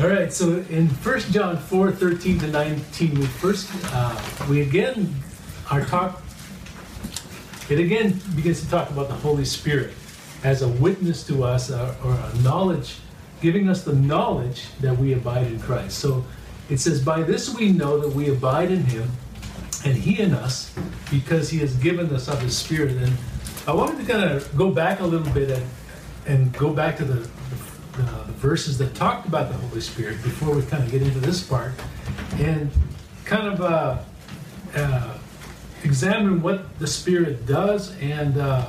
All right, so in 1 John 4 13 to 19, we first, uh, we again are talk, it again begins to talk about the Holy Spirit as a witness to us uh, or a knowledge, giving us the knowledge that we abide in Christ. So it says, By this we know that we abide in Him and He in us because He has given us of His Spirit. And I wanted to kind of go back a little bit and, and go back to the, the, the verses that talked about the Holy Spirit before we kind of get into this part and kind of uh, uh, examine what the Spirit does and uh,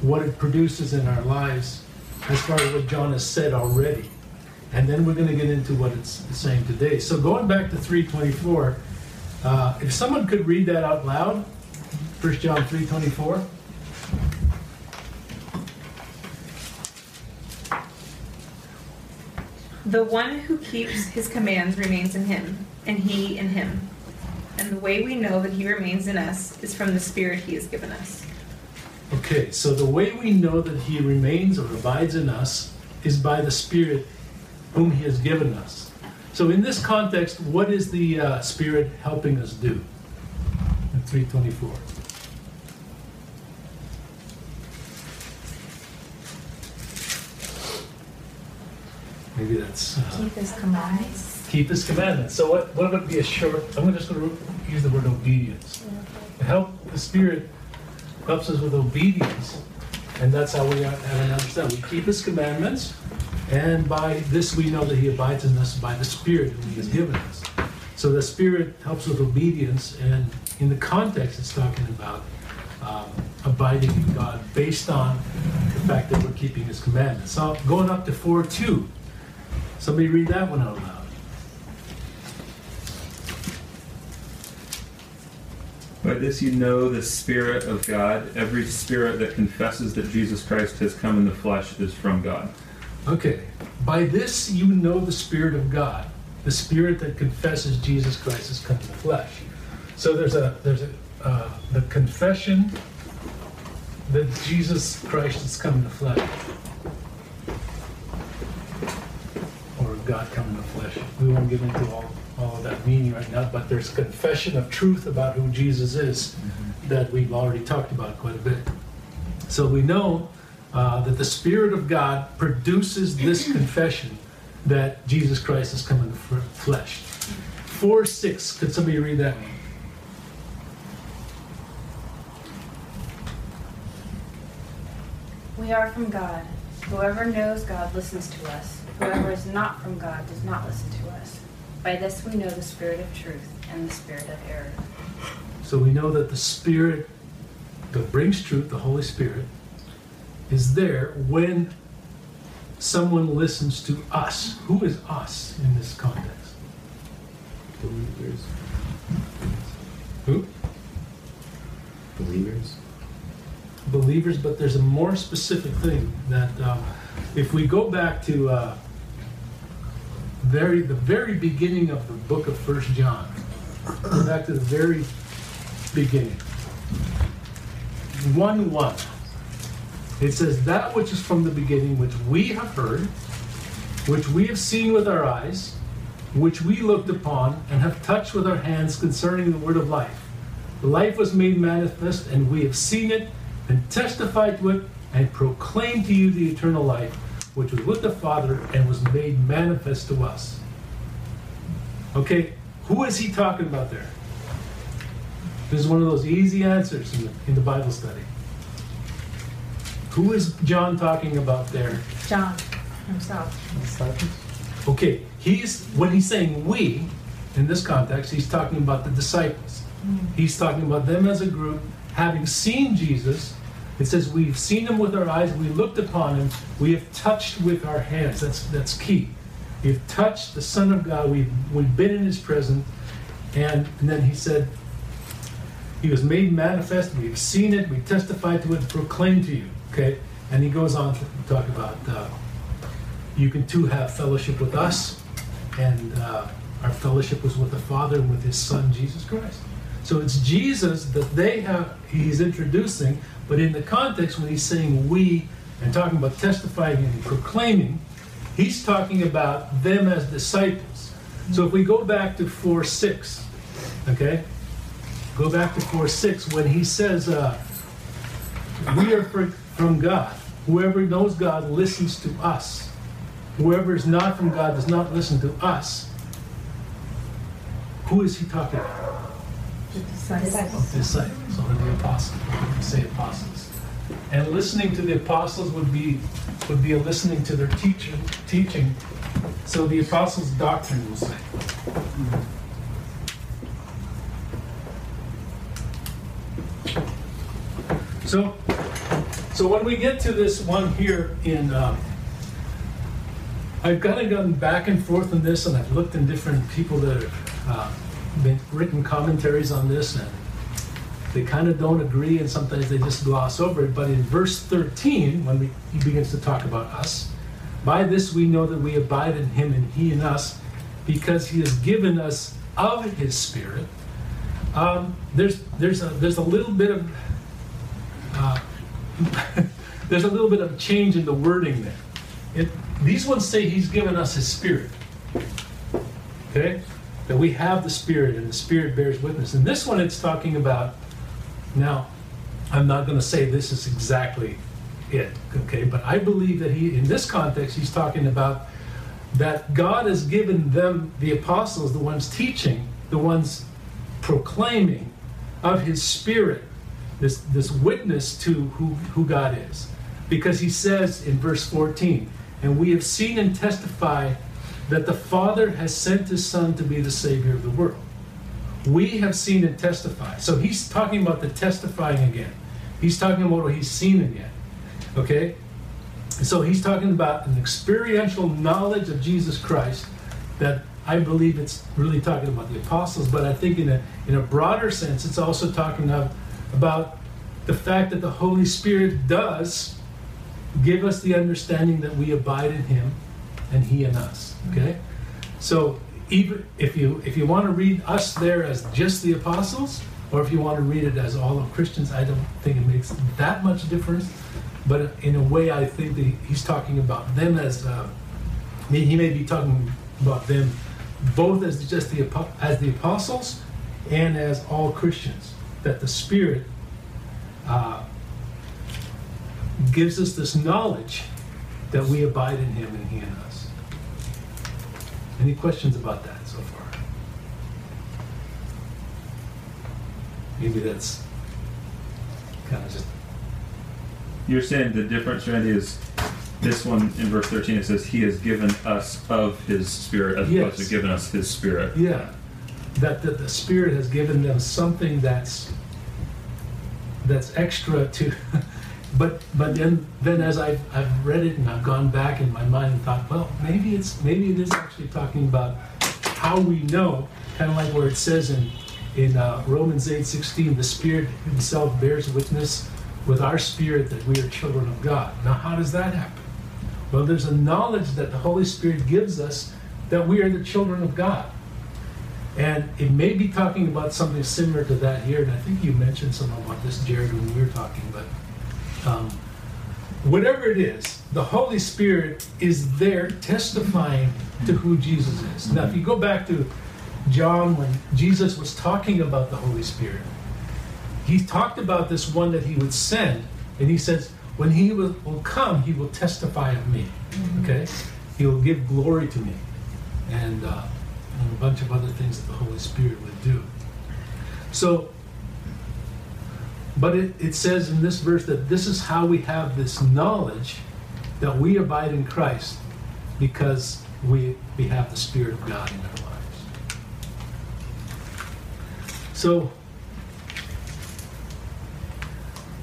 what it produces in our lives as far as what John has said already. And then we're going to get into what it's saying today. So going back to 324, uh, if someone could read that out loud, 1 John 324. The one who keeps his commands remains in him, and he in him. And the way we know that he remains in us is from the Spirit he has given us. Okay, so the way we know that he remains or abides in us is by the Spirit whom he has given us. So in this context, what is the uh, Spirit helping us do? In 324. Maybe that's. Uh, Keep his commandments. keep his commandments. So what, what would be a short, I'm just going to use the word obedience. Help, the Spirit helps us with obedience. And that's how we have an understanding. We keep his commandments, and by this we know that he abides in us by the Spirit whom he has given us. So the Spirit helps with obedience, and in the context, it's talking about um, abiding in God based on the fact that we're keeping his commandments. So going up to 4 2. Somebody read that one out loud. By this you know the Spirit of God. Every spirit that confesses that Jesus Christ has come in the flesh is from God. Okay. By this you know the Spirit of God, the Spirit that confesses Jesus Christ has come in the flesh. So there's a there's a uh, the confession that Jesus Christ has come in the flesh, or God come in the flesh. We won't get into all all of that meaning right now, but there's confession of truth about who Jesus is that we've already talked about quite a bit. So we know uh, that the Spirit of God produces this confession that Jesus Christ has come in the flesh. 4 6, could somebody read that one? We are from God. Whoever knows God listens to us. Whoever is not from God does not listen to us. By this we know the spirit of truth and the spirit of error. So we know that the Spirit that brings truth, the Holy Spirit, is there when someone listens to us. Who is us in this context? Believers. Who? Believers. Believers, but there's a more specific thing that um, if we go back to uh, very the very beginning of the book of First John, go back to the very beginning, one one. It says that which is from the beginning, which we have heard, which we have seen with our eyes, which we looked upon and have touched with our hands concerning the word of life. The life was made manifest, and we have seen it and testified to it and proclaimed to you the eternal life, which was with the Father and was made manifest to us. Okay, who is he talking about there? This is one of those easy answers in the, in the Bible study. Who is John talking about there? John himself. Okay, he's when he's saying we, in this context, he's talking about the disciples. Mm. He's talking about them as a group, having seen Jesus. It says we've seen him with our eyes, we looked upon him, we have touched with our hands. That's that's key. We've touched the Son of God, we've we've been in his presence, and, and then he said, He was made manifest, we've seen it, we testified to it, proclaimed to you. Okay? And he goes on to talk about uh, you can too have fellowship with us, and uh, our fellowship was with the Father and with His Son Jesus Christ. So it's Jesus that they have. He's introducing, but in the context when he's saying we and talking about testifying and proclaiming, He's talking about them as disciples. So if we go back to 4 6, okay? Go back to 4 6 when he says, uh, We are from God. Whoever knows God listens to us. Whoever is not from God does not listen to us. Who is he talking about? Disciples. disciples or the apostles. We say apostles. And listening to the apostles would be would be a listening to their teaching teaching. So the apostles' doctrine will say. So, so when we get to this one here in, um, I've kind of gone back and forth on this, and I've looked in different people that are. uh, been written commentaries on this, and they kind of don't agree, and sometimes they just gloss over it. But in verse 13, when we, he begins to talk about us, by this we know that we abide in him and he in us, because he has given us of his spirit. Um, there's there's a there's a little bit of uh, there's a little bit of change in the wording there. It, these ones say he's given us his spirit. Okay? That we have the spirit and the spirit bears witness. And this one it's talking about, now, I'm not going to say this is exactly it, okay? But I believe that he, in this context, he's talking about that God has given them, the apostles, the ones teaching, the ones proclaiming of his spirit this, this witness to who, who God is. Because he says in verse 14, and we have seen and testify that the Father has sent his Son to be the Savior of the world. We have seen and testified. So he's talking about the testifying again. He's talking about what he's seen again. Okay? So he's talking about an experiential knowledge of Jesus Christ that I believe it's really talking about the apostles, but I think in a, in a broader sense, it's also talking of, about the fact that the Holy Spirit does give us the understanding that we abide in Him and He in us. Okay? So even if you if you want to read us there as just the apostles, or if you want to read it as all of Christians, I don't think it makes that much difference. But in a way, I think that he's talking about them as uh, he may be talking about them both as just the as the apostles and as all Christians. That the Spirit uh, gives us this knowledge that we abide in Him and He in us. Any questions about that so far? Maybe that's kind of just You're saying the difference, Randy, is this one in verse 13 it says, He has given us of His Spirit as opposed Yes. to given us His Spirit. Yeah, that, that the Spirit has given them something that's that's extra to. But but then then as I've I've read it and I've gone back in my mind and thought, well, maybe it's maybe it is actually talking about how we know, kind of like where it says in in uh, Romans eight sixteen, the Spirit Himself bears witness with our spirit that we are children of God. Now, how does that happen? Well, there's a knowledge that the Holy Spirit gives us that we are the children of God. And it may be talking about something similar to that here, and I think you mentioned something about this, Jared, when we were talking, but um, whatever it is, the Holy Spirit is there testifying to who Jesus is. Now, if you go back to John when Jesus was talking about the Holy Spirit, he talked about this one that he would send, and he says, when he will, will come, he will testify of me. Okay? He will give glory to me. And, uh, and a bunch of other things that the Holy Spirit would do. So, but it, it says in this verse that this is how we have this knowledge that we abide in Christ because we, we have the Spirit of God in our lives. So,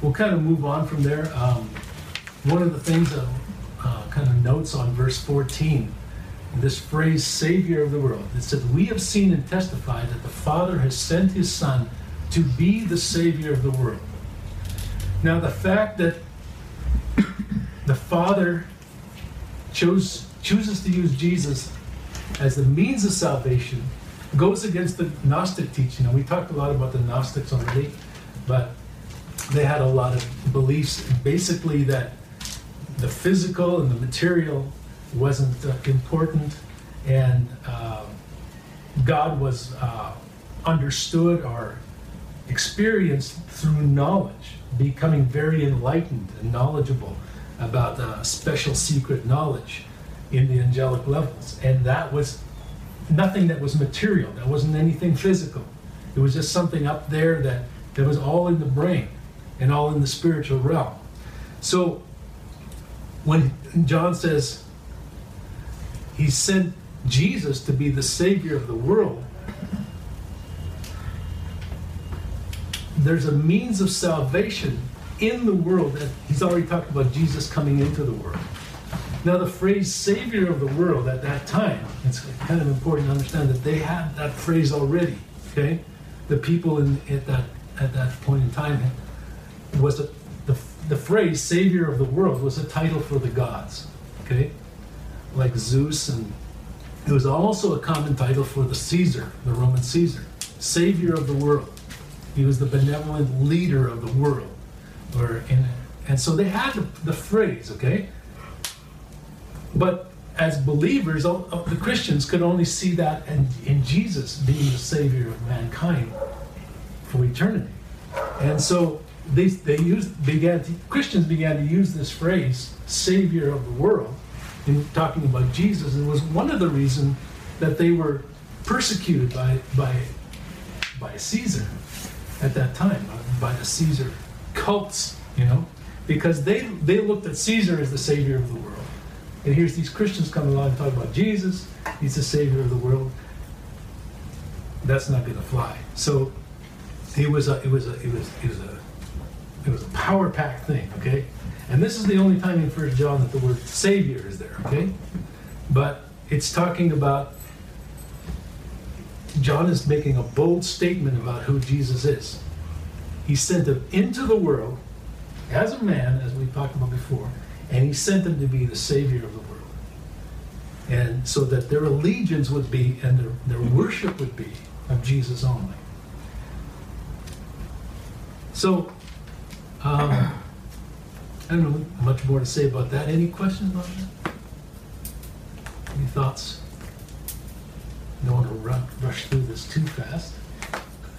we'll kind of move on from there. Um, one of the things that uh, kind of notes on verse 14, this phrase, Savior of the world, it says, We have seen and testified that the Father has sent His Son to be the Savior of the world. Now, the fact that the Father chose, chooses to use Jesus as the means of salvation goes against the Gnostic teaching. And we talked a lot about the Gnostics already, but they had a lot of beliefs basically that the physical and the material wasn't uh, important, and um, God was uh, understood or experienced through knowledge, becoming very enlightened and knowledgeable about uh, special secret knowledge in the angelic levels. And that was nothing that was material, that wasn't anything physical. It was just something up there that, that was all in the brain and all in the spiritual realm. So when John says he sent Jesus to be the Savior of the world, there's a means of salvation in the world that he's already talked about Jesus coming into the world. Now, the phrase Savior of the world at that time, it's kind of important to understand that they had that phrase already, okay? The people in, at, that, at that point in time was a, the, the phrase Savior of the world was a title for the gods, okay? Like Zeus, and it was also a common title for the Caesar, the Roman Caesar, Savior of the world. He was the benevolent leader of the world. Or in, and so they had the, the phrase, okay? But as believers, the Christians could only see that in, in Jesus being the Savior of mankind for eternity. And so they, they used, began to, Christians began to use this phrase, Savior of the world, in talking about Jesus. And it was one of the reasons that they were persecuted by, by, by Caesar at that time, by the Caesar cults, you know, because they, they looked at Caesar as the Savior of the world. And here's these Christians coming along and talking about Jesus, he's the Savior of the world. That's not going to fly. So it was a, it was a, it was, it was a, it was a power packed thing, okay? And this is the only time in First John that the word Savior is there, okay? But it's talking about John is making a bold statement about who Jesus is. He sent him into the world as a man, as we talked about before, and he sent him to be the Savior of the world. And so that their allegiance would be and their, their worship would be of Jesus only. So, um, I don't know much more to say about that. Any questions about that? Any thoughts? Don't want to rush through this too fast.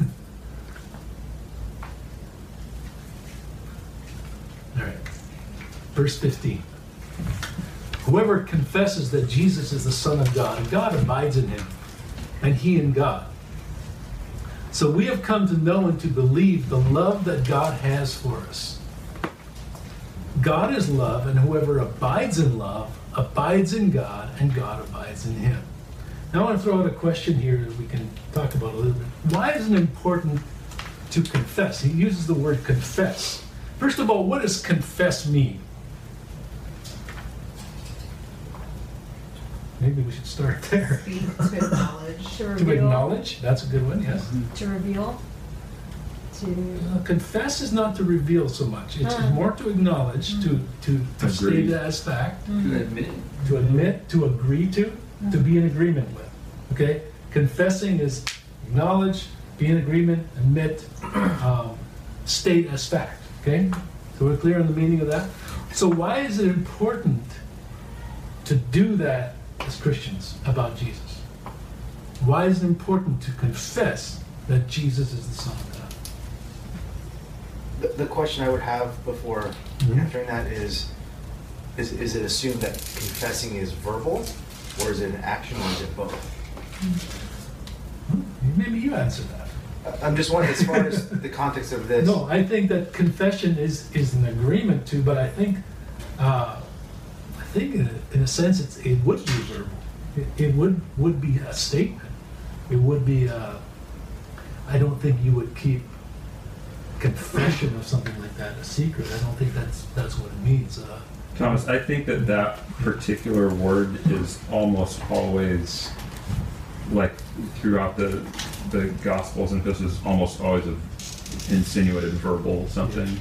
All right. Verse 15. Whoever confesses that Jesus is the Son of God, God abides in him, and he in God. So we have come to know and to believe the love that God has for us. God is love, and whoever abides in love abides in God, and God abides in him. Now I want to throw out a question here that we can talk about a little bit. Why is it important to confess? He uses the word confess. First of all, what does confess mean? Maybe we should start there. Speak to acknowledge. To To reveal. acknowledge, that's a good one, yes. To reveal. To. Uh, Confess is not to reveal so much. It's Ah. more to acknowledge, to, to, to state Agree. it as fact, To admit to admit, to agree to, to be in agreement with. Okay? Confessing is acknowledge, be in agreement, admit, um, state as fact. Okay? So we're clear on the meaning of that? So why is it important to do that as Christians about Jesus? Why is it important to confess that Jesus is the Son of God? The, the question I would have before Mhm. answering that is, is, is it assumed that confessing is verbal, or is it an action, or is it both? Maybe you answer that. I- I'm just wondering, as far as the context of this. No, I think that confession is, is an agreement to, but I think, uh, I think in a, in a sense, it's, it would be verbal. It, it would, would be a statement. It would be, uh, I don't think you would keep confession of something like that a secret. I don't think that's, that's what it means. Uh, Thomas, I think that that particular word is almost always, like throughout the the Gospels, and this is almost always a insinuated verbal something.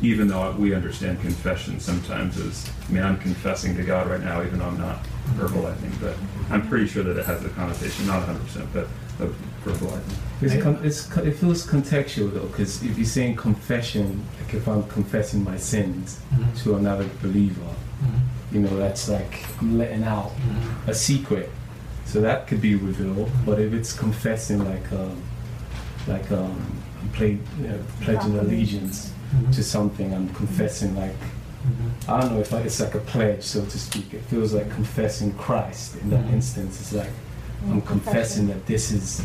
Even though we understand confession sometimes as, I mean, I'm confessing to God right now, even though I'm not verbalizing, but I'm pretty sure that it has a connotation, not 100%, but of verbalizing. It's con- it's co- it feels contextual though, because if you're saying confession, like if I'm confessing my sins Mhm. to another believer, mhm. you know, that's like I'm letting out a secret. So that could be revealed. But if it's confessing like um, like um, I'm play, uh, pledging allegiance Mhm. to something, I'm confessing like Mhm. I don't know if I, it's like a pledge, so to speak. It feels like confessing Christ in that instance. It's like I'm confessing that this is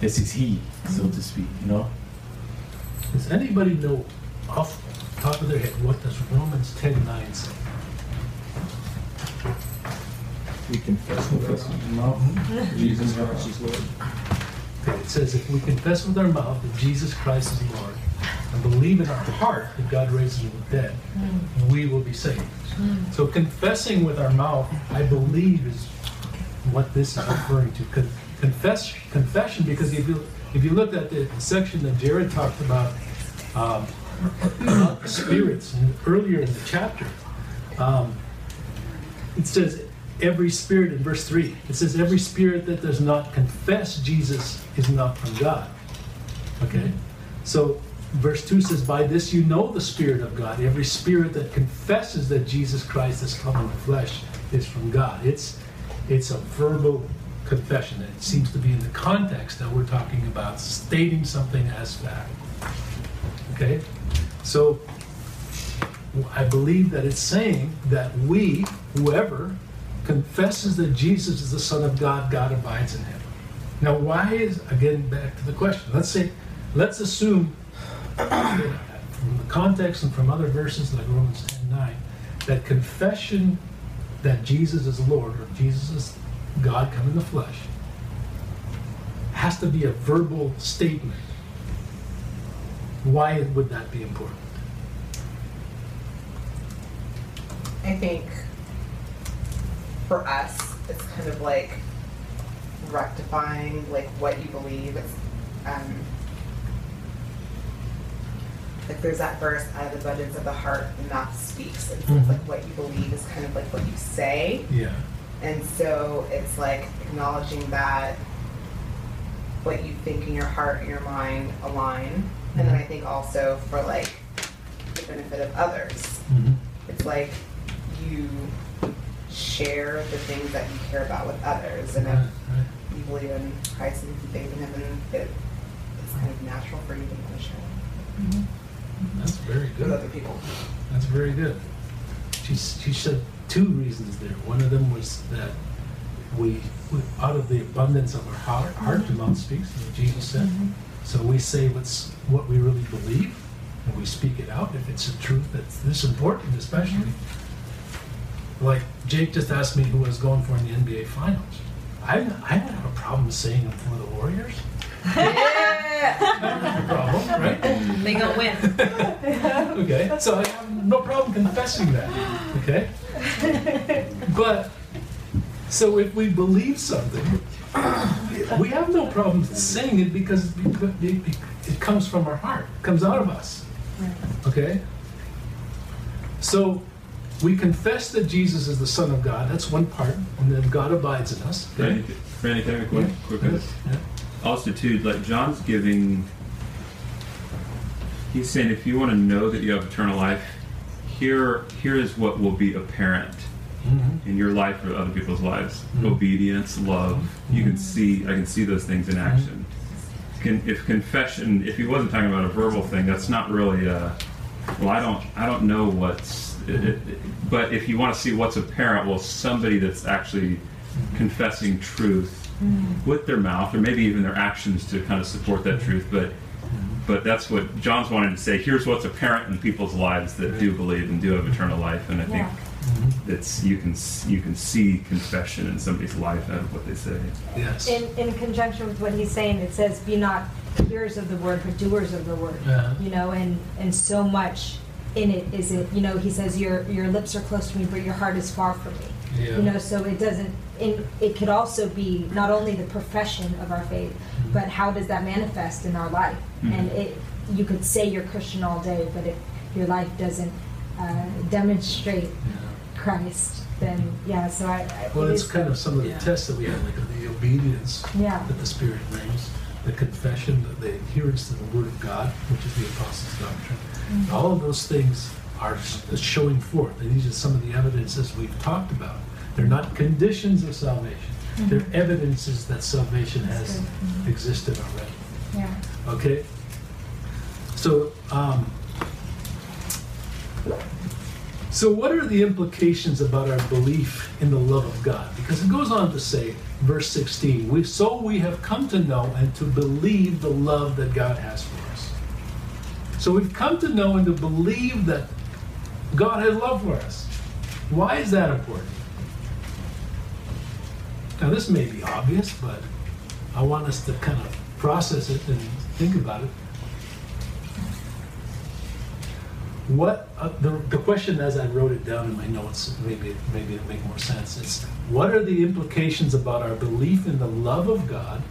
this is He, so to speak. You know. Does anybody know off the top of their head what does Romans ten nine say? We confess with our mouth Jesus Christ is Lord. Okay, it says if we confess with our mouth that Jesus Christ is Lord and believe in our heart that God raises him from the dead, we will be saved. Mm. So confessing with our mouth, I believe, is what this is referring to. Con- Confess, confession, because if you if you look at the section that Jared talked about, um, about the spirits earlier in the chapter, um, it says every spirit in verse 3 it says every spirit that does not confess jesus is not from god. Okay? So verse 2 says by this you know the spirit of god. Every spirit that confesses that jesus christ has come in the flesh is from god. It's it's a verbal confession. It seems to be in the context that we're talking about stating something as fact. Okay? So I believe that it's saying that we, whoever confesses that Jesus is the Son of God, God abides in him. Now, why is, again, back to the question, let's say, let's assume from the context and from other verses like Romans 10 9, that confession that Jesus is Lord or Jesus is God come in the flesh has to be a verbal statement. Why would that be important? I think for us, it's kind of like rectifying like what you believe. It's um, like there's that verse out of the abundance of the heart, the mouth speaks. And so it's mm-hmm. like what you believe is kind of like what you say. Yeah. And so it's like acknowledging that what you think in your heart and your mind align. And then mm-hmm. I think also for like the benefit of others, Mhm. it's like you share the things that you care about with others. And if Right, right. you believe in Christ and you faith in Him, and it, it's kind of natural for you to want to share mm-hmm. That's very with other good. people. That's very good. She, she said two reasons there. One of them was that we, we out of the abundance of our heart, heart the mouth speaks, as Jesus said. Mm-hmm. So we say what's what we really believe, and we speak it out if it's a truth that's this important, especially. Mm-hmm. Like Jake just asked me who I was going for in the NBA Finals. I, I don't have a problem saying I'm for the Warriors. I don't have a problem, right? They gonna win. Okay, so I have no problem confessing that. Okay? But, so if we believe something, we have no problem saying it because it, it comes from our heart, it comes out of us. Okay? So we confess that Jesus is the Son of God, that's one part, and then God abides in us. Okay? Randy, Randy, can I have a quick, quick? Yeah. Also, too, like John's giving, he's saying if you want to know that you have eternal life, here, here is what will be apparent Mhm. in your life or other people's lives: Mhm. obedience, love. You can Mhm. see, I can see those things in action. Can, if confession, if he wasn't talking about a verbal thing, that's not really a. Well, I don't, I don't know what's. It, it, but if you want to see what's apparent, well, somebody that's actually confessing truth with their mouth, or maybe even their actions to kind of support that truth. But, but that's what John's wanting to say. Here's what's apparent in people's lives that do believe and do have eternal life, and I think Mhm. it's you can you can see confession in somebody's life out of what they say. Yes. In, in conjunction with what he's saying, it says, be not hearers of the word, but doers of the word. Uh-huh. You know, and, and so much in it is it, you know, he says, your, your lips are close to me, but your heart is far from me. Yeah. You know, so it doesn't, in, it could also be not only the profession of our faith, but how does that manifest in our life? And Mhm. it, you could say you're Christian all day, but if your life doesn't uh, demonstrate Yeah. Christ, then, yeah, so I. I- Well, it's kind of some of the yeah. tests that we have, like the obedience Yeah. that the Spirit brings, the confession, the- the adherence to the Word of God, which is the Apostles' doctrine. Mm-hmm. All of those things are uh, showing forth. And these are some of the evidences we've talked about. They're not conditions of salvation. Mm-hmm. They're evidences that salvation has mm-hmm. existed already. Yeah. Okay? So, um, so what are the implications about our belief in the love of God? Because it goes on to say, verse 16, we, so we have come to know and to believe the love that God has for us. So we've come to know and to believe that God has love for us. Why is that important? Now, this may be obvious, but I want us to kind of process it and think about it. What uh, the, the question, as I wrote it down in my notes, maybe maybe it'll make more sense. Is what are the implications about our belief in the love of God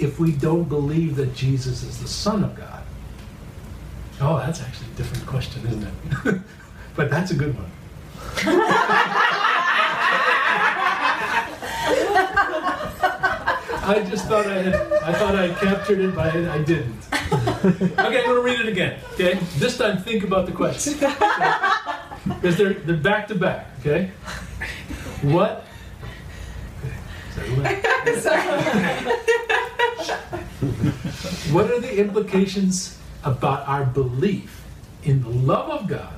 if we don't believe that Jesus is the Son of God? Oh, that's actually a different question, isn't it? but that's a good one. I just thought I had, I thought I had captured it, but I, I didn't. Okay, I'm gonna read it again. Okay, this time think about the question because they're they're back to back. Okay, what? Okay, sorry, what are the implications about our belief in the love of God?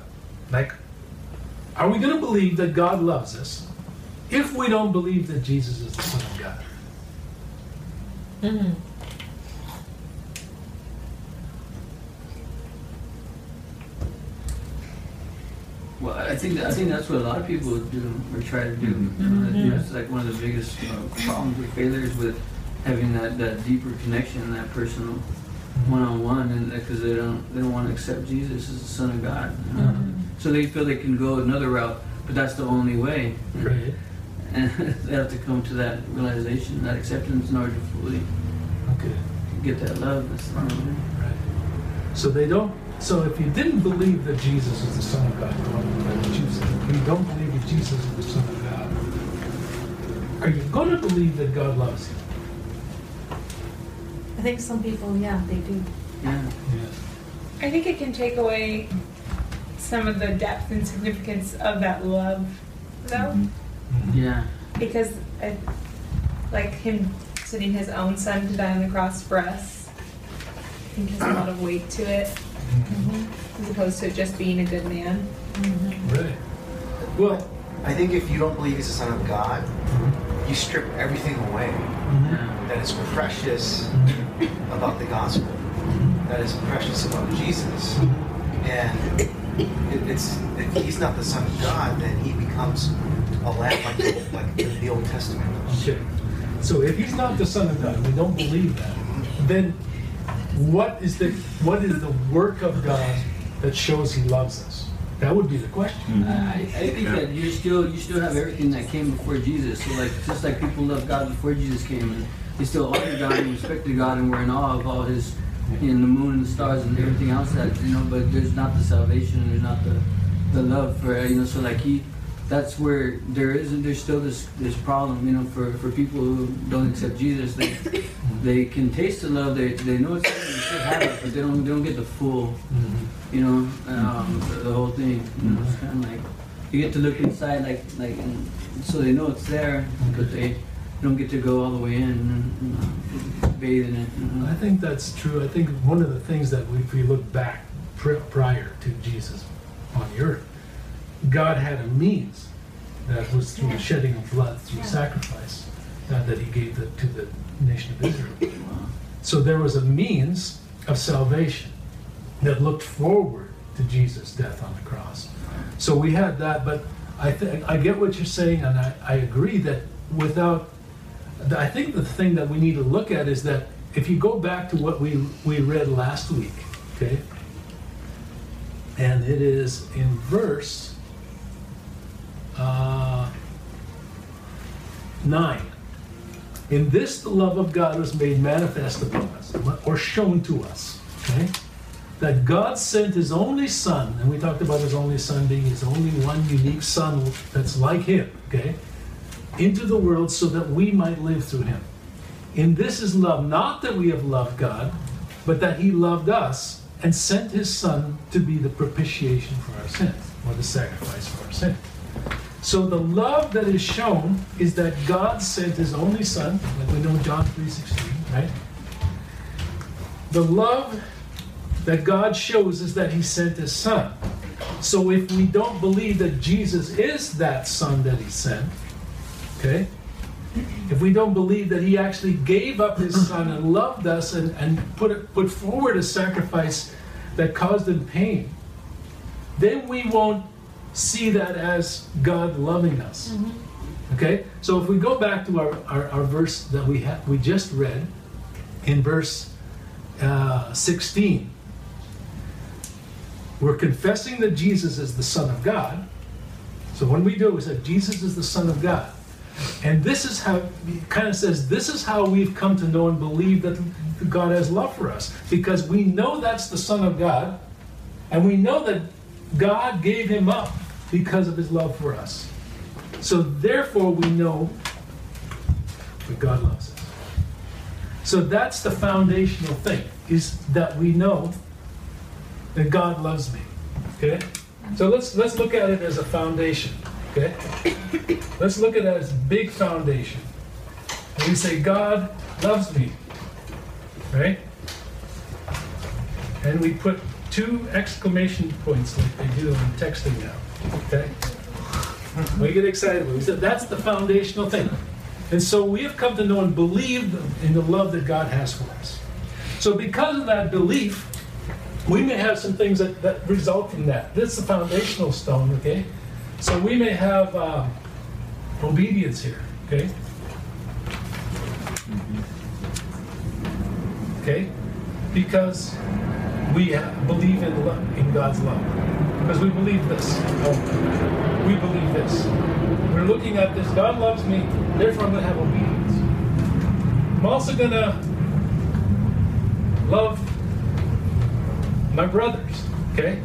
Like, are we going to believe that God loves us if we don't believe that Jesus is the Son of God? Mm-hmm. Well, I think I think that's what a lot of people do or try to do. Mhm. You know, I think mm-hmm. That's like one of the biggest you know, problems or failures with having that, that deeper connection, that personal mm-hmm. one-on-one, and because they don't they don't want to accept Jesus as the Son of God. you know. So they feel they can go another route, but that's the only way. Right. And they have to come to that realization, that acceptance, in order to fully Okay. get that love. That's the only way. Right. So they don't. So if you didn't believe that Jesus is the Son of God, or if you don't believe that Jesus is the Son of God, are you going to believe that God loves you? I think some people, yeah, they do. Yeah. Yes. I think it can take away some of the depth and significance of that love, though, mm-hmm. Mm-hmm. Yeah. because I, like him sending his own son to die on the cross for us, I think has a lot of weight to it, mm-hmm. as opposed to just being a good man. Right. Well. I think if you don't believe he's the son of God, you strip everything away Yeah. that is precious about the gospel, that is precious about Jesus. And it, it's if he's not the son of God, then he becomes a lamb like, the- like in the Old Testament. Okay. So if he's not the Son of God, and we don't believe that, then what is the what is the work of God that shows he loves us? That would be the question. Hmm. I, I think that you still you still have everything that came before Jesus. So like just like people loved God before Jesus came, and they still honored God and respected God and were in awe of all His, know, the moon and the stars and everything else that you know. But there's not the salvation, and there's not the the love for you know. So like He, that's where there is and there's still this this problem you know for for people who don't accept Jesus. They mm-hmm. they can taste the love. They they know it's there, they still have it, but they don't they don't get the full mm-hmm. you know, um, the, the whole thing. You know, it's kind of like you get to look inside, like like, and so they know it's there, but they don't get to go all the way in and you bathe in it. You know. I think that's true. I think one of the things that we, if we look back pr- prior to Jesus on the earth, God had a means that was through the shedding of blood, through sacrifice, uh, that He gave the, to the nation of Israel. So there was a means of salvation that looked forward to Jesus' death on the cross. So we had that, but I think I get what you're saying, and I, I agree that without, I think the thing that we need to look at is that if you go back to what we we read last week, okay, and it is in verse uh, nine. In this, the love of God was made manifest upon us, or shown to us. Okay? That God sent His only Son, and we talked about His only Son being His only one unique Son that's like Him, okay? Into the world so that we might live through Him. In this is love, not that we have loved God, but that He loved us and sent his son to be the propitiation for our sins, or the sacrifice for our sins. So the love that is shown is that God sent his only son, like we know in John 3:16, right? The love that God shows is that he sent his son. So if we don't believe that Jesus is that son that he sent, okay? If we don't believe that he actually gave up his son and loved us and, and put, it, put forward a sacrifice that caused him pain, then we won't see that as God loving us. Okay? So if we go back to our, our, our verse that we, ha- we just read in verse uh, 16, we're confessing that Jesus is the Son of God. So when we do it, we say Jesus is the Son of God. And this is how, kind of says, this is how we've come to know and believe that God has love for us. Because we know that's the Son of God, and we know that God gave him up because of his love for us. So therefore, we know that God loves us. So that's the foundational thing, is that we know that God loves me. Okay? So let's let's look at it as a foundation. Okay? Let's look at it as big foundation. We say, God loves me. Right? And we put two exclamation points like they do in texting now. Okay? We get excited. We said that's the foundational thing. And so we have come to know and believe in the love that God has for us. So because of that belief, we may have some things that, that result from that. This is the foundational stone, okay? So we may have um, obedience here, okay? Okay? Because we believe in, love, in God's love. Because we believe this. Oh, we believe this. We're looking at this. God loves me, therefore I'm going to have obedience. I'm also going to love my brothers, okay?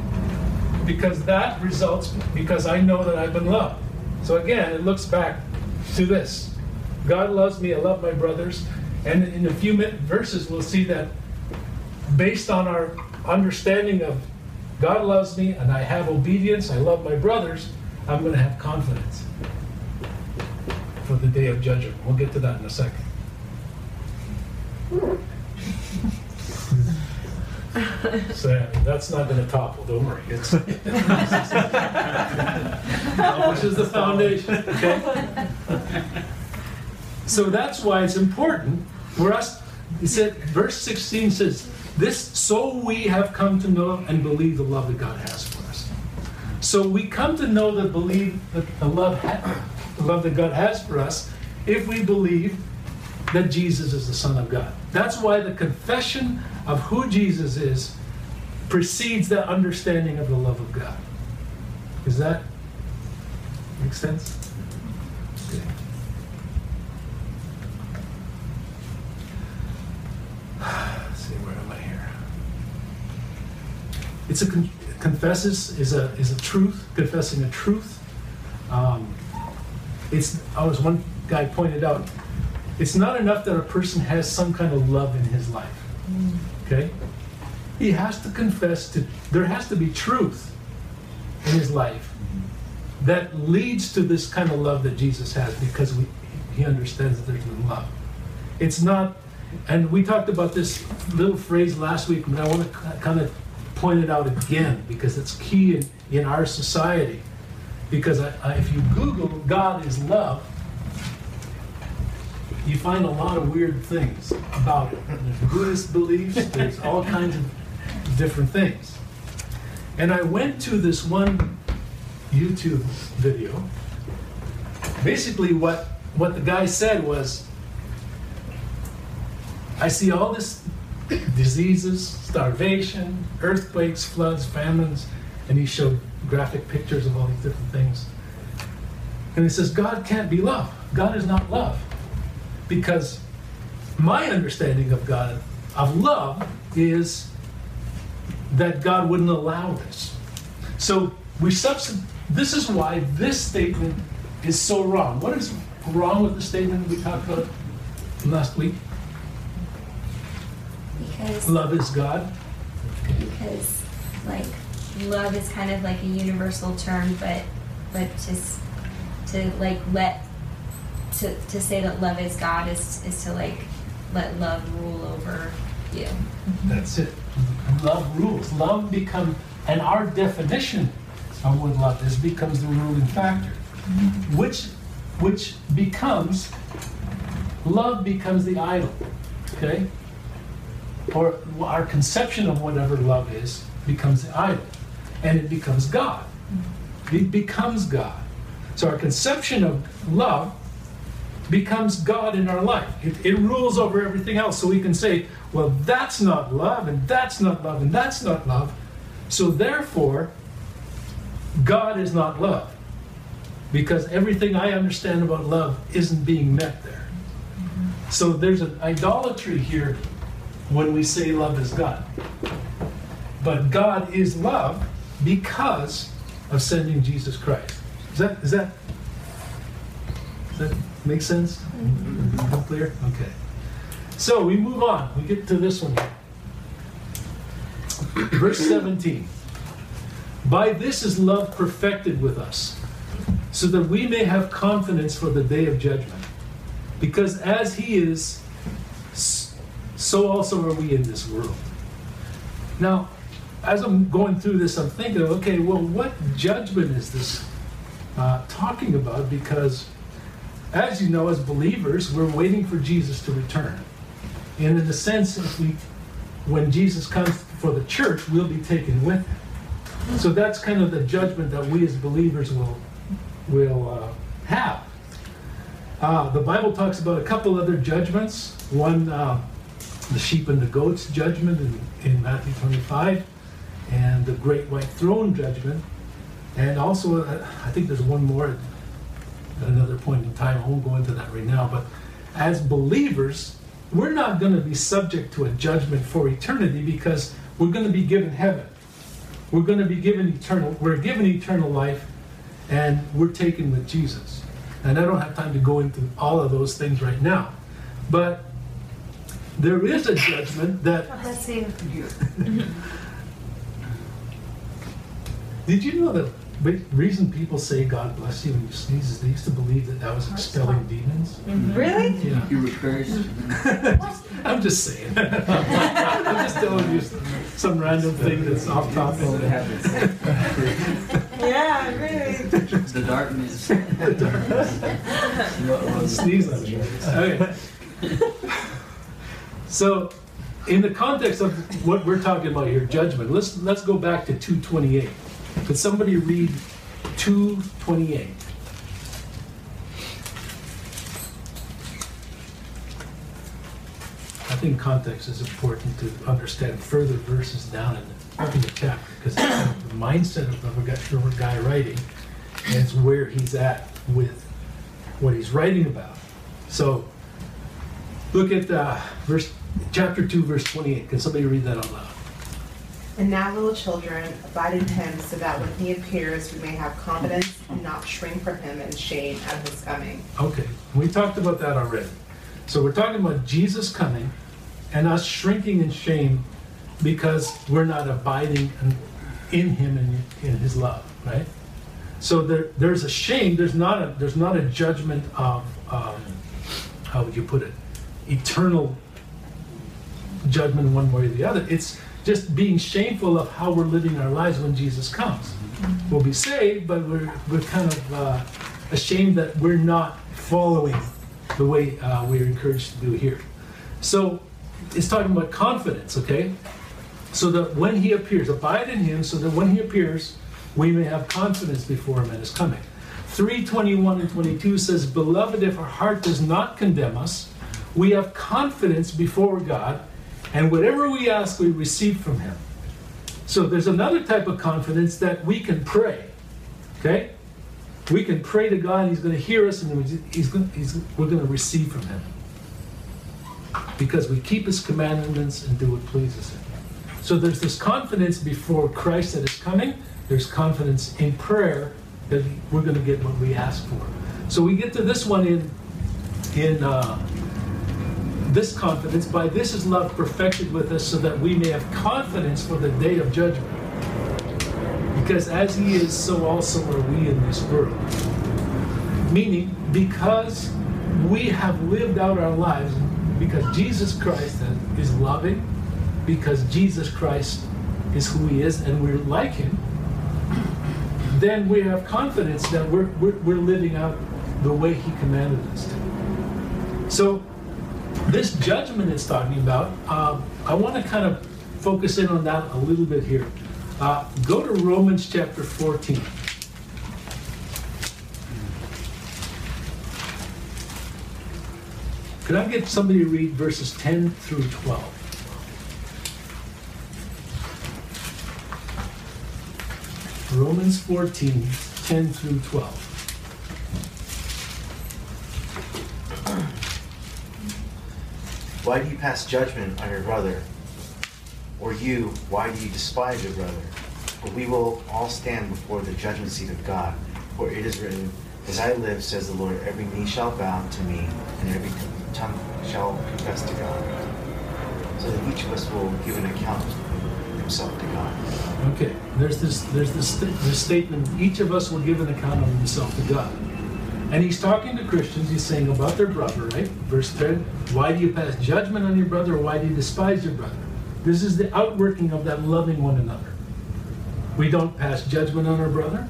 Because that results because I know that I've been loved. So again, it looks back to this. God loves me, I love my brothers. And in a few verses, we'll see that based on our understanding of God loves me and I have obedience, I love my brothers, I'm going to have confidence for the day of judgment. We'll get to that in a second. So that's not going to topple, don't worry. It's, this is the foundation, okay? So that's why it's important for us. He said, verse 16 says, This so we have come to know and believe the love that God has for us. So we come to know that believe that the love, ha- the love that God has for us if we believe that Jesus is the Son of God. That's why the confession of who Jesus is precedes the understanding of the love of God. Does that make sense? Okay. See, where am I here? It's a con- confesses is a is a truth, confessing a truth. Um, it's as one guy pointed out, it's not enough that a person has some kind of love in his life. Okay? He has to confess to there has to be truth in his life that leads to this kind of love that Jesus has because we, he understands that there's love. It's not, and we talked about this little phrase last week, but I want to kind of point it out again because it's key in, in our society. Because I, I, if you Google God is love, you find a lot of weird things about it. There's Buddhist beliefs, there's all kinds of different things. And I went to this one YouTube video. Basically, what, what the guy said was I see all this diseases, starvation, earthquakes, floods, famines, and he showed graphic pictures of all these different things. And he says, God can't be love. God is not love. Because my understanding of God, of love, is that God wouldn't allow this. So we substitute, this is why this statement is so wrong. What is wrong with the statement we talked about last week? Because, Love is God. because because like love is kind of like a universal term, but but just to like let to to say that love is God is is to like let love rule over you. Mm-hmm. That's it. Love rules. Love become, and our definition of what love is becomes the ruling factor, mm-hmm. which which becomes love becomes the idol. Okay. Or our conception of whatever love is becomes the idol, and it becomes God. Mm-hmm. It becomes God. So our conception of love becomes God in our life. It, it, rules over everything else. So we can say, well, that's not love, and that's not love, and that's not love. So therefore, God is not love. Because everything I understand about love isn't being met there. So there's an idolatry here when we say love is God. But God is love because of sending Jesus Christ. Is that, is that, does that make sense? Mm-hmm. Clear? Okay. So we move on. We get to this one. Verse 17. By this is love perfected with us, so that we may have confidence for the day of judgment. Because as He is, so also are we in this world. Now, as I'm going through this, I'm thinking, okay, well, what judgment is this uh, talking about? Because, as you know, as believers, we're waiting for Jesus to return. And in a sense, if we, when Jesus comes for the church, we'll be taken with him. So that's kind of the judgment that we as believers will, will uh, have. Uh, the Bible talks about a couple other judgments. One, uh, the sheep and the goats judgment in, in Matthew 25, and the great white throne judgment. And also, uh, I think there's one more at another point in time. I won't go into that right now. But as believers, we're not going to be subject to a judgment for eternity because we're going to be given heaven. We're going to be given eternal, we're given eternal life, and we're taken with Jesus. And I don't have time to go into all of those things right now. But there is a judgment that. Did you know the reason people say God bless you when you sneeze is they used to believe that that was expelling demons? Mm-hmm. Really? Yeah. You were cursed. I'm just saying. I'm just telling you some random thing that's off topic. yeah, really. The darkness. the darkness. Sneeze on me. Okay. So, in the context of what we're talking about here, judgment, let's let's go back to 228. Could somebody read 228? I think context is important to understand further verses down in the, in the chapter because the mindset of the guy writing is where he's at with what he's writing about. So look at uh, verse chapter 2, verse 28. Can somebody read that out loud? And now, little children, abide in him, so that when he appears, we may have confidence and not shrink from him in shame at his coming. Okay, we talked about that already. So we're talking about Jesus coming and us shrinking in shame because we're not abiding in, him and in his love, right? So there, there's a shame. There's not a there's not a judgment of um, how would you put it? Eternal judgment one way or the other. It's just being shameful of how we're living our lives when Jesus comes. We'll be saved, but we're, we're kind of uh, ashamed that we're not following the way uh, we're encouraged to do here. So it's talking about confidence, okay? So that when he appears, abide in him, so that when he appears, we may have confidence before him at his coming. 321 and 22 says, Beloved, if our heart does not condemn us, we have confidence before God and whatever we ask, we receive from Him. So there's another type of confidence that we can pray. Okay? We can pray to God, He's going to hear us, and he's going, he's, we're going to receive from Him. Because we keep His commandments and do what pleases Him. So there's this confidence before Christ that is coming. There's confidence in prayer that we're going to get what we ask for. So we get to this one in in uh, this confidence, by this is love perfected with us, so that we may have confidence for the day of judgment. Because as he is, so also are we in this world. Meaning, because we have lived out our lives, because Jesus Christ is loving, because Jesus Christ is who he is, and we're like him, then we have confidence that we're, we're, we're living out the way he commanded us to. So, this judgment it's talking about, um, I want to kind of focus in on that a little bit here. Uh, go to Romans chapter 14. Could I get somebody to read verses 10 through 12? Romans 14, 10 through 12. Why do you pass judgment on your brother? Or you, why do you despise your brother? For we will all stand before the judgment seat of God. For it is written, As I live, says the Lord, every knee shall bow to me, and every tongue shall confess to God. So that each of us will give an account of himself to God. Okay, there's this, there's this, this statement, each of us will give an account of himself to God. And he's talking to Christians, he's saying about their brother, right? Verse 10, why do you pass judgment on your brother, why do you despise your brother? This is the outworking of that loving one another. We don't pass judgment on our brother,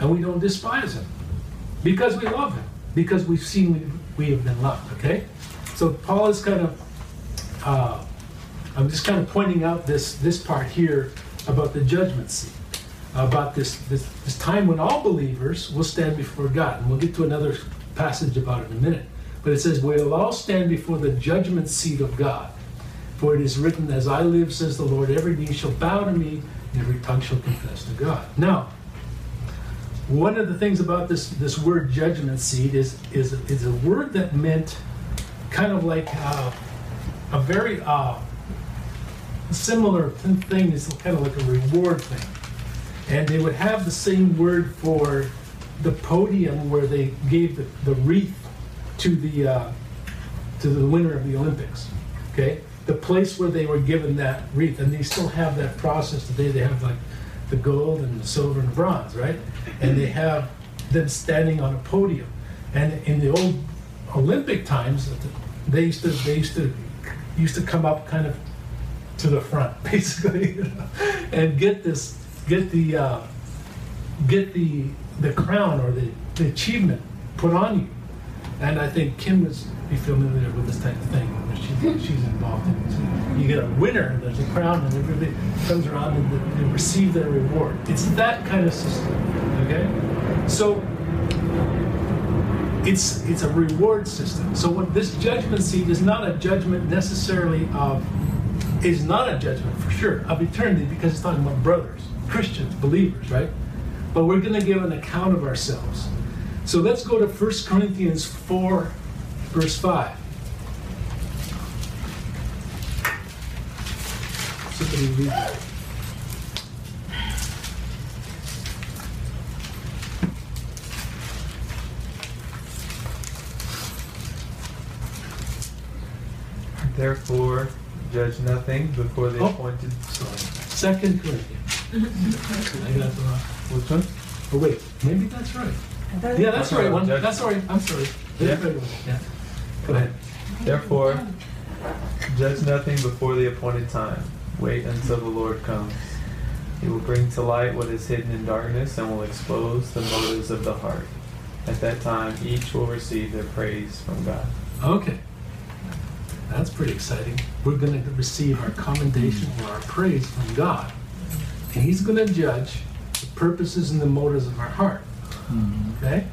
and we don't despise him. Because we love him, because we've seen we, we have been loved, okay? So Paul is kind of, uh, I'm just kind of pointing out this, this part here about the judgment seat about this, this, this time when all believers will stand before God. And we'll get to another passage about it in a minute. But it says, We'll all stand before the judgment seat of God. For it is written, As I live, says the Lord, every knee shall bow to me, and every tongue shall confess to God. Now, one of the things about this, this word judgment seat is, is, is a word that meant kind of like uh, a very uh, similar thing, is kind of like a reward thing. And they would have the same word for the podium where they gave the, the wreath to the uh, to the winner of the Olympics. Okay, the place where they were given that wreath, and they still have that process today. They have like the gold and the silver and the bronze, right? And they have them standing on a podium. And in the old Olympic times, they used to they used to used to come up kind of to the front, basically, you know, and get this get the uh, get the the crown or the, the achievement put on you. And I think Kim was be familiar with this type of thing. She, she's involved in it. So you get a winner, there's a crown, and everybody comes around and they receive their reward. It's that kind of system. Okay, so it's it's a reward system. So what this judgment seat is not a judgment necessarily of is not a judgment for sure of eternity because it's talking about brothers. Christians, believers, right? But we're going to give an account of ourselves. So let's go to 1 Corinthians 4, verse 5. Somebody read that. Therefore, judge nothing before the Oh. appointed. time. Second Corinthians. I got the wrong. Which one? Oh, wait, maybe that's right. Yeah, that's the right one. That's all right. I'm sorry. Yeah. Yeah. Go ahead. Therefore, judge nothing before the appointed time. Wait until the Lord comes. He will bring to light what is hidden in darkness and will expose the motives of the heart. At that time, each will receive their praise from God. Okay. That's pretty exciting. We're going to receive our commendation or our praise from God. And He's going to judge the purposes and the motives of our heart. Mm-hmm. Okay?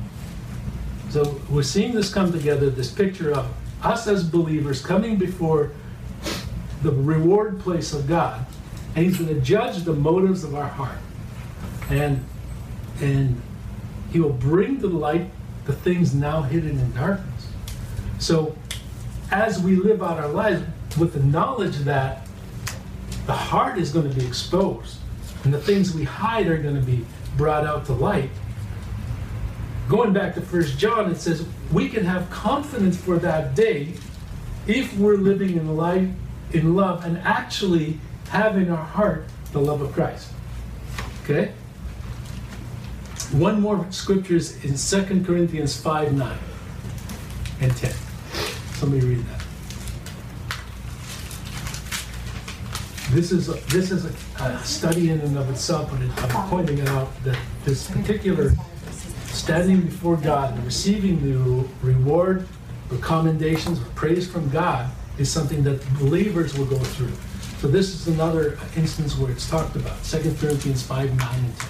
So we're seeing this come together this picture of us as believers coming before the reward place of God. And He's going to judge the motives of our heart. And, and He will bring to light the things now hidden in darkness. So as we live out our lives with the knowledge that the heart is going to be exposed and the things we hide are going to be brought out to light. Going back to First John, it says we can have confidence for that day if we're living in life, in love, and actually have in our heart the love of Christ. Okay? One more scripture is in 2 Corinthians 5 9 and 10. Somebody read that. This is, a, this is a, a study in and of itself, but it, I'm pointing it out that this particular standing before God and receiving the reward or commendations or praise from God is something that believers will go through. So this is another instance where it's talked about. 2 Corinthians 5, 9, and 10.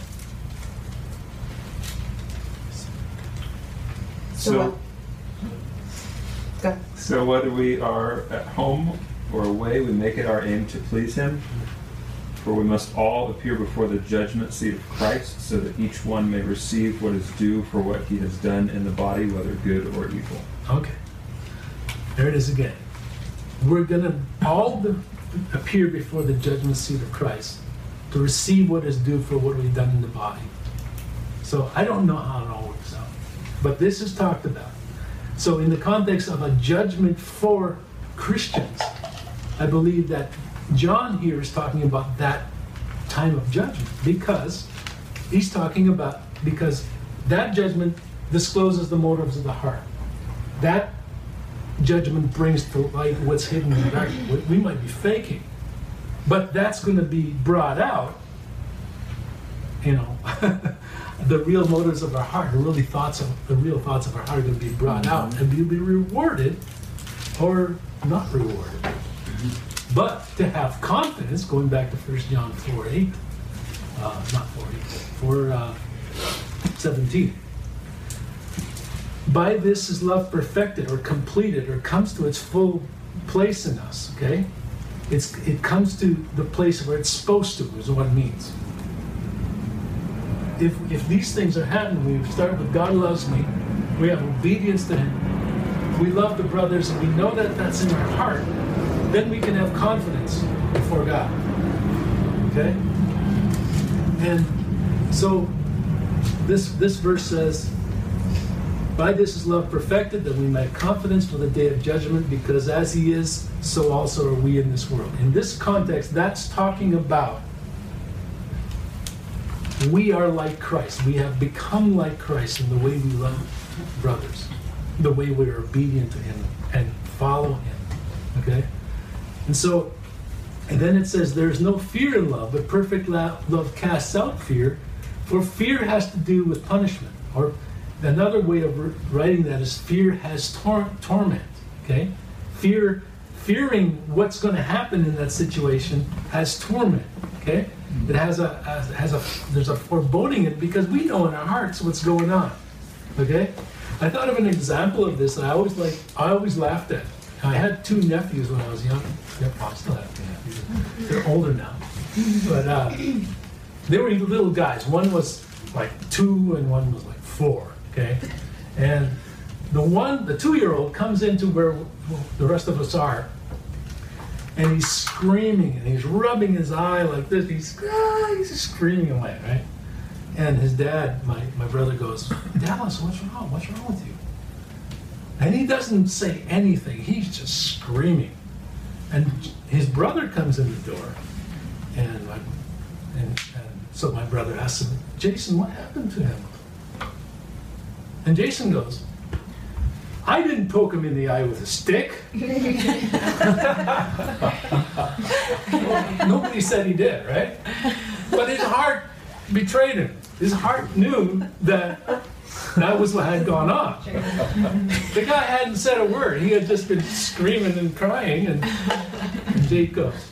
So Go. So whether we are at home or away, we make it our aim to please Him. For we must all appear before the judgment seat of Christ, so that each one may receive what is due for what he has done in the body, whether good or evil. Okay. There it is again. We're going to all appear before the judgment seat of Christ to receive what is due for what we've done in the body. So I don't know how it all works out, but this is talked about. So, in the context of a judgment for Christians, I believe that John here is talking about that time of judgment because he's talking about because that judgment discloses the motives of the heart. That judgment brings to light what's hidden in the dark, we might be faking. But that's going to be brought out, you know. the real motives of our heart, the really thoughts of the real thoughts of our heart are going to be brought out and we'll be rewarded or not rewarded. But to have confidence, going back to 1 John 4 8, uh, not 4 8, 4 uh, 17. By this is love perfected or completed or comes to its full place in us, okay? It's, it comes to the place where it's supposed to, is what it means. If, if these things are happening, we start with God loves me, we have obedience to Him, we love the brothers, and we know that that's in our heart, then we can have confidence before God. Okay? And so this, this verse says, By this is love perfected, that we may have confidence for the day of judgment, because as He is, so also are we in this world. In this context, that's talking about we are like Christ. We have become like Christ in the way we love brothers, the way we are obedient to Him and follow Him. Okay? And so, and then it says, There's no fear in love, but perfect love casts out fear, for fear has to do with punishment. Or another way of writing that is fear has tor- torment. Okay? Fear, fearing what's going to happen in that situation has torment. Okay? It has a, has a, there's a foreboding in it because we know in our hearts what's going on. Okay? I thought of an example of this and I always like, I always laughed at. I had two nephews when I was young. Yep, I still have two nephews. They're older now. But uh, they were little guys. One was like two and one was like four. Okay? And the one, the two year old comes into where the rest of us are and he's screaming and he's rubbing his eye like this. He's ah, he's screaming away, right? And his dad, my, my brother, goes, Dallas, what's wrong? What's wrong with you? And he doesn't say anything. He's just screaming. And his brother comes in the door, and my, and, and so my brother asks him, Jason, what happened to him? And Jason goes, I didn't poke him in the eye with a stick. Nobody said he did, right? But his heart betrayed him. His heart knew that that was what had gone on. The guy hadn't said a word. He had just been screaming and crying, and, Jake goes,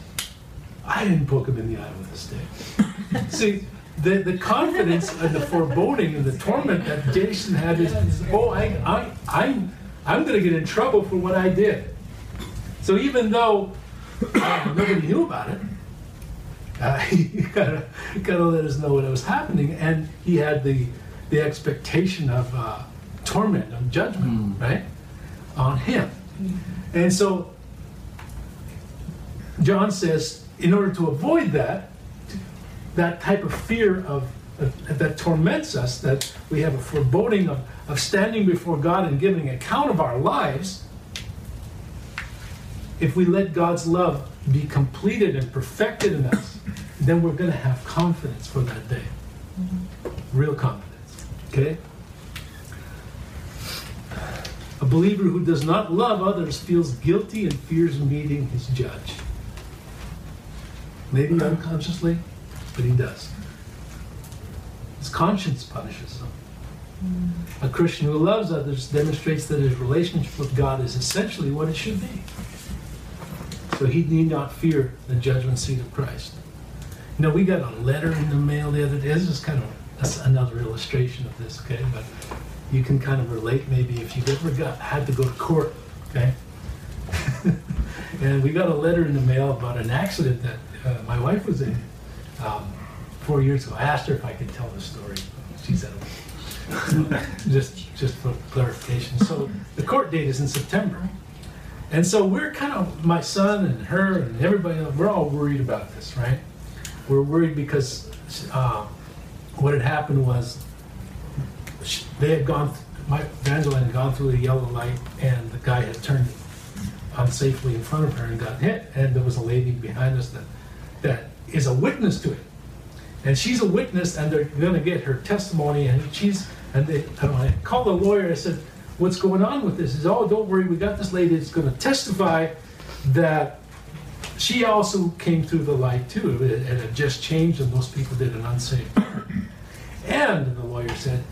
I didn't poke him in the eye with a stick. See, the, the confidence and the foreboding and the torment that Jason had is, oh, I, I, I'm, I'm going to get in trouble for what I did. So even though uh, nobody knew about it, uh, he got to let us know what was happening, and he had the the expectation of uh, torment, of judgment, mm. right, on him. And so John says, in order to avoid that, that type of fear of, of that torments us, that we have a foreboding of, of standing before God and giving account of our lives, if we let God's love be completed and perfected in us, then we're going to have confidence for that day. Real confidence. Okay? A believer who does not love others feels guilty and fears meeting his judge. Maybe unconsciously, but he does. His conscience punishes him. Mm. A Christian who loves others demonstrates that his relationship with God is essentially what it should be. So he need not fear the judgment seat of Christ. You know, we got a letter in the mail the other day. This is kind of that's another illustration of this, okay? But you can kind of relate maybe if you've ever got had to go to court, okay? and we got a letter in the mail about an accident that uh, my wife was in um, four years ago. I asked her if I could tell the story. She said, just just for clarification. So the court date is in September. And so we're kind of, my son and her and everybody, we're all worried about this, right? We're worried because uh, what had happened was they had gone, my Evangeline had gone through the yellow light and the guy had turned unsafely in front of her and got hit. And there was a lady behind us that, that is a witness to it. And she's a witness and they're gonna get her testimony and she's, and they, I called the lawyer, I said, what's going on with this? He said, oh, don't worry, we got this lady that's gonna testify that she also came through the light too. It it had just changed and most people did an unsafe. And the lawyer said,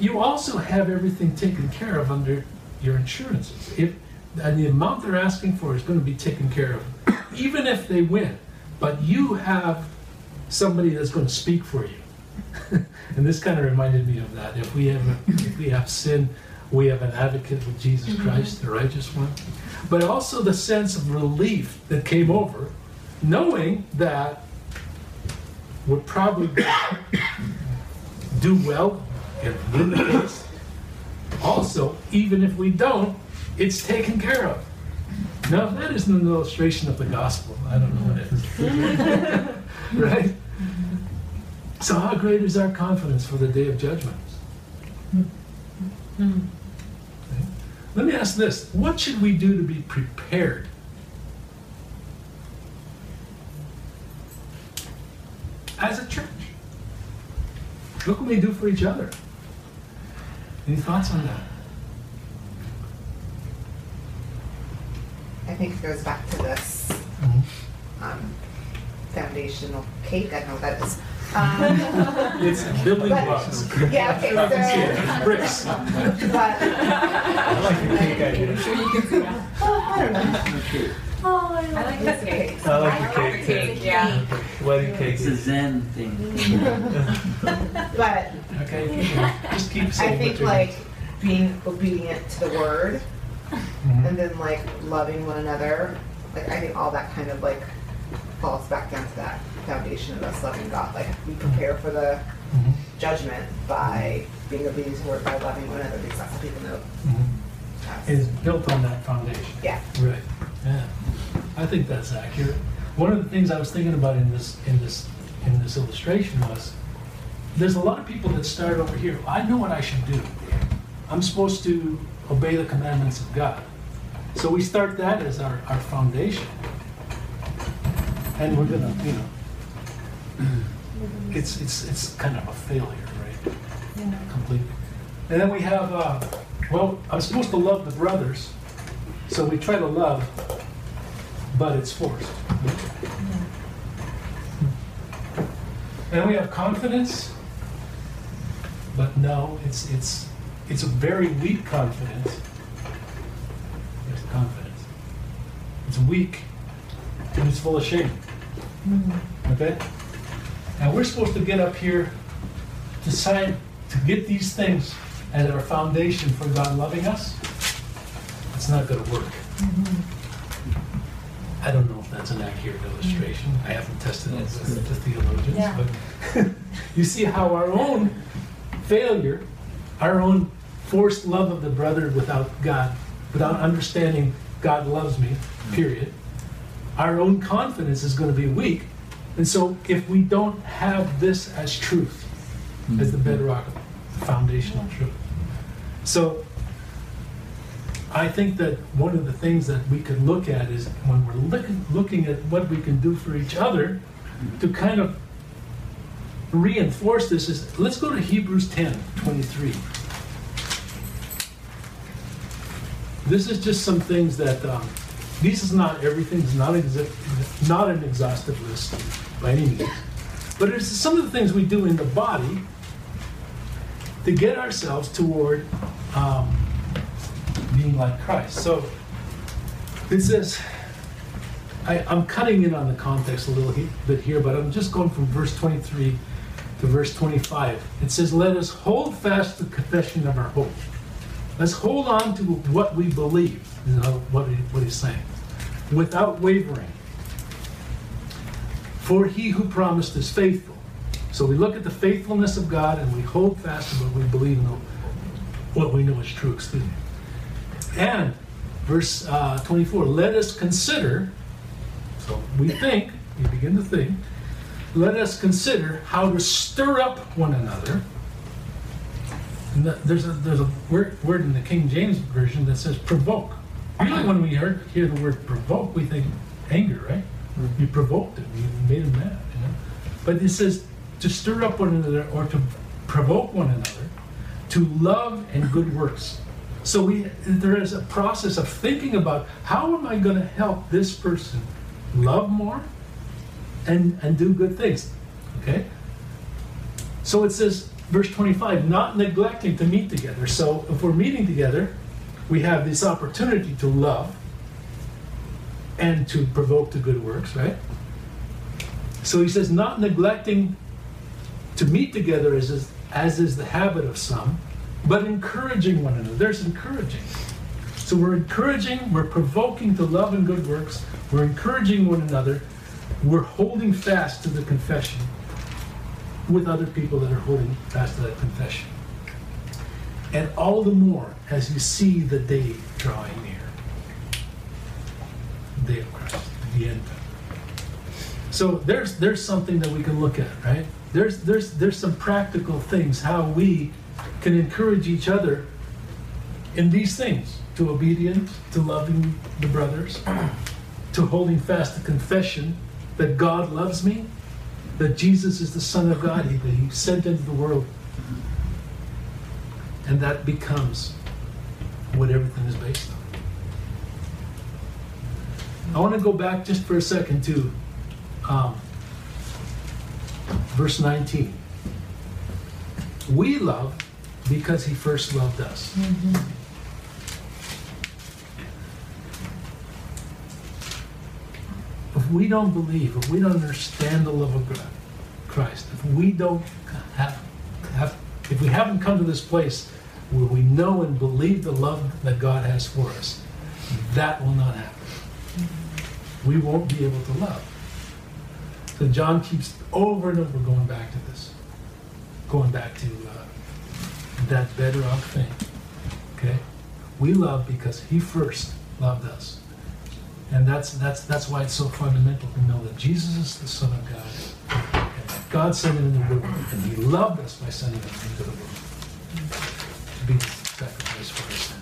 you also have everything taken care of under your insurances. If, and the amount they're asking for is gonna be taken care of, even if they win. But you have somebody that's gonna speak for you. And this kind of reminded me of that. If we have, if we have sin, we have an advocate with Jesus mm-hmm. Christ, the righteous one. But also the sense of relief that came over, knowing that we're probably do well win the case. Also, even if we don't, it's taken care of. Now, if that isn't an illustration of the gospel, I don't know what is. right? So, how great is our confidence for the day of judgment? Okay. Let me ask this what should we do to be prepared? As a church, what can we do for each other? Any thoughts on that? I think it goes back to this um, foundational cake. I know what that is. Um, It's building But- blocks. yeah, okay, Yeah, so. bricks. But, I like the cake idea. oh, I don't know. Oh, I like this cake. I like the cake too. Yeah. Wedding cake. It's a Zen thing. But Okay, just keep I saying. think what you're- like being obedient to the word Mhm. and then like loving one another. Like I think all that kind of like falls back down to that foundation of us loving God. Like we prepare for the Mhm. judgment by being obedient to the word by loving one another because that's how people know Mhm. Is built on that foundation. Yeah. Right, yeah. I think that's accurate. One of the things I was thinking about in this, in this, in this illustration was, there's a lot of people that start over here, I know what I should do. I'm supposed to obey the commandments of God. So we start that as our, our foundation. And we're gonna, you know, it's, it's, it's kind of a failure, right? Completely. And then we have, uh, well, I'm supposed to love the brothers, so we try to love, but it's forced. And we have confidence, but no, it's it's it's a very weak confidence. It's confidence. It's weak and it's full of shame. Hmm. Okay? And we're supposed to get up here, decide to get these things as our foundation for God loving us. It's not going to work. Mm-hmm. I don't know if that's an accurate illustration. Mm-hmm. I haven't tested it with the theologians, Yeah. but you see how our own failure, our own forced love of the brother without God, without understanding God loves me, period, our own confidence is going to be weak. And so if we don't have this as truth, as the bedrock, the foundational truth. So I think that one of the things that we could look at is when we're looking, looking at what we can do for each other to kind of reinforce this is, let's go to Hebrews 10, 23. This is just some things that, um, this is not everything, it's not, exa- not an exhaustive list by any means. But it's some of the things we do in the body to get ourselves toward um, being like Christ. So it says, I, I'm cutting in on the context a little he- bit here, but I'm just going from verse 23 to verse 25. It says, Let us hold fast the confession of our hope. Let's hold on to what we believe, you know, what, he, what he's saying, without wavering. For he who promised is faithful. So we look at the faithfulness of God and we hold fast to what we believe, know, what we know is true, excuse me. And verse uh, 24, let us consider, so we think, we begin to think, let us consider how to stir up one another. And the- there's a, there's a word, word in the King James Version that says provoke. Usually when we hear, hear the word provoke, we think anger, right? You mm-hmm. provoked him, you made him mad, you know? But it says to stir up one another or to provoke one another to love and good works. So we there is a process of thinking about how am I going to help this person love more and and do good things. Okay? So it says verse 25 not neglecting to meet together. So if we're meeting together, we have this opportunity to love and to provoke to good works, right? So he says not neglecting to meet together as is, as is the habit of some, but encouraging one another. There's encouraging. So we're encouraging, we're provoking to love and good works, we're encouraging one another, we're holding fast to the confession with other people that are holding fast to that confession. And all the more as you see the day drawing near. The day of Christ, the end. So there's there's something that we can look at, right? There's there's there's some practical things how we can encourage each other in these things to obedience, to loving the brothers, to holding fast the confession that God loves me, that Jesus is the Son of God, that He sent into the world. And that becomes what everything is based on. I want to go back just for a second to um, verse 19. We love because he first loved us. If we don't believe, if we don't understand the love of Christ, if we don't have, have, if we haven't come to this place where we know and believe the love that God has for us, that will not happen. We won't be able to love. So John keeps over and over going back to this, going back to uh, that bedrock thing. Okay, we love because He first loved us, and that's that's that's why it's so fundamental to know that Jesus is the Son of God. God sent Him into the world, and He loved us by sending Him into the world the sacrifice for sin.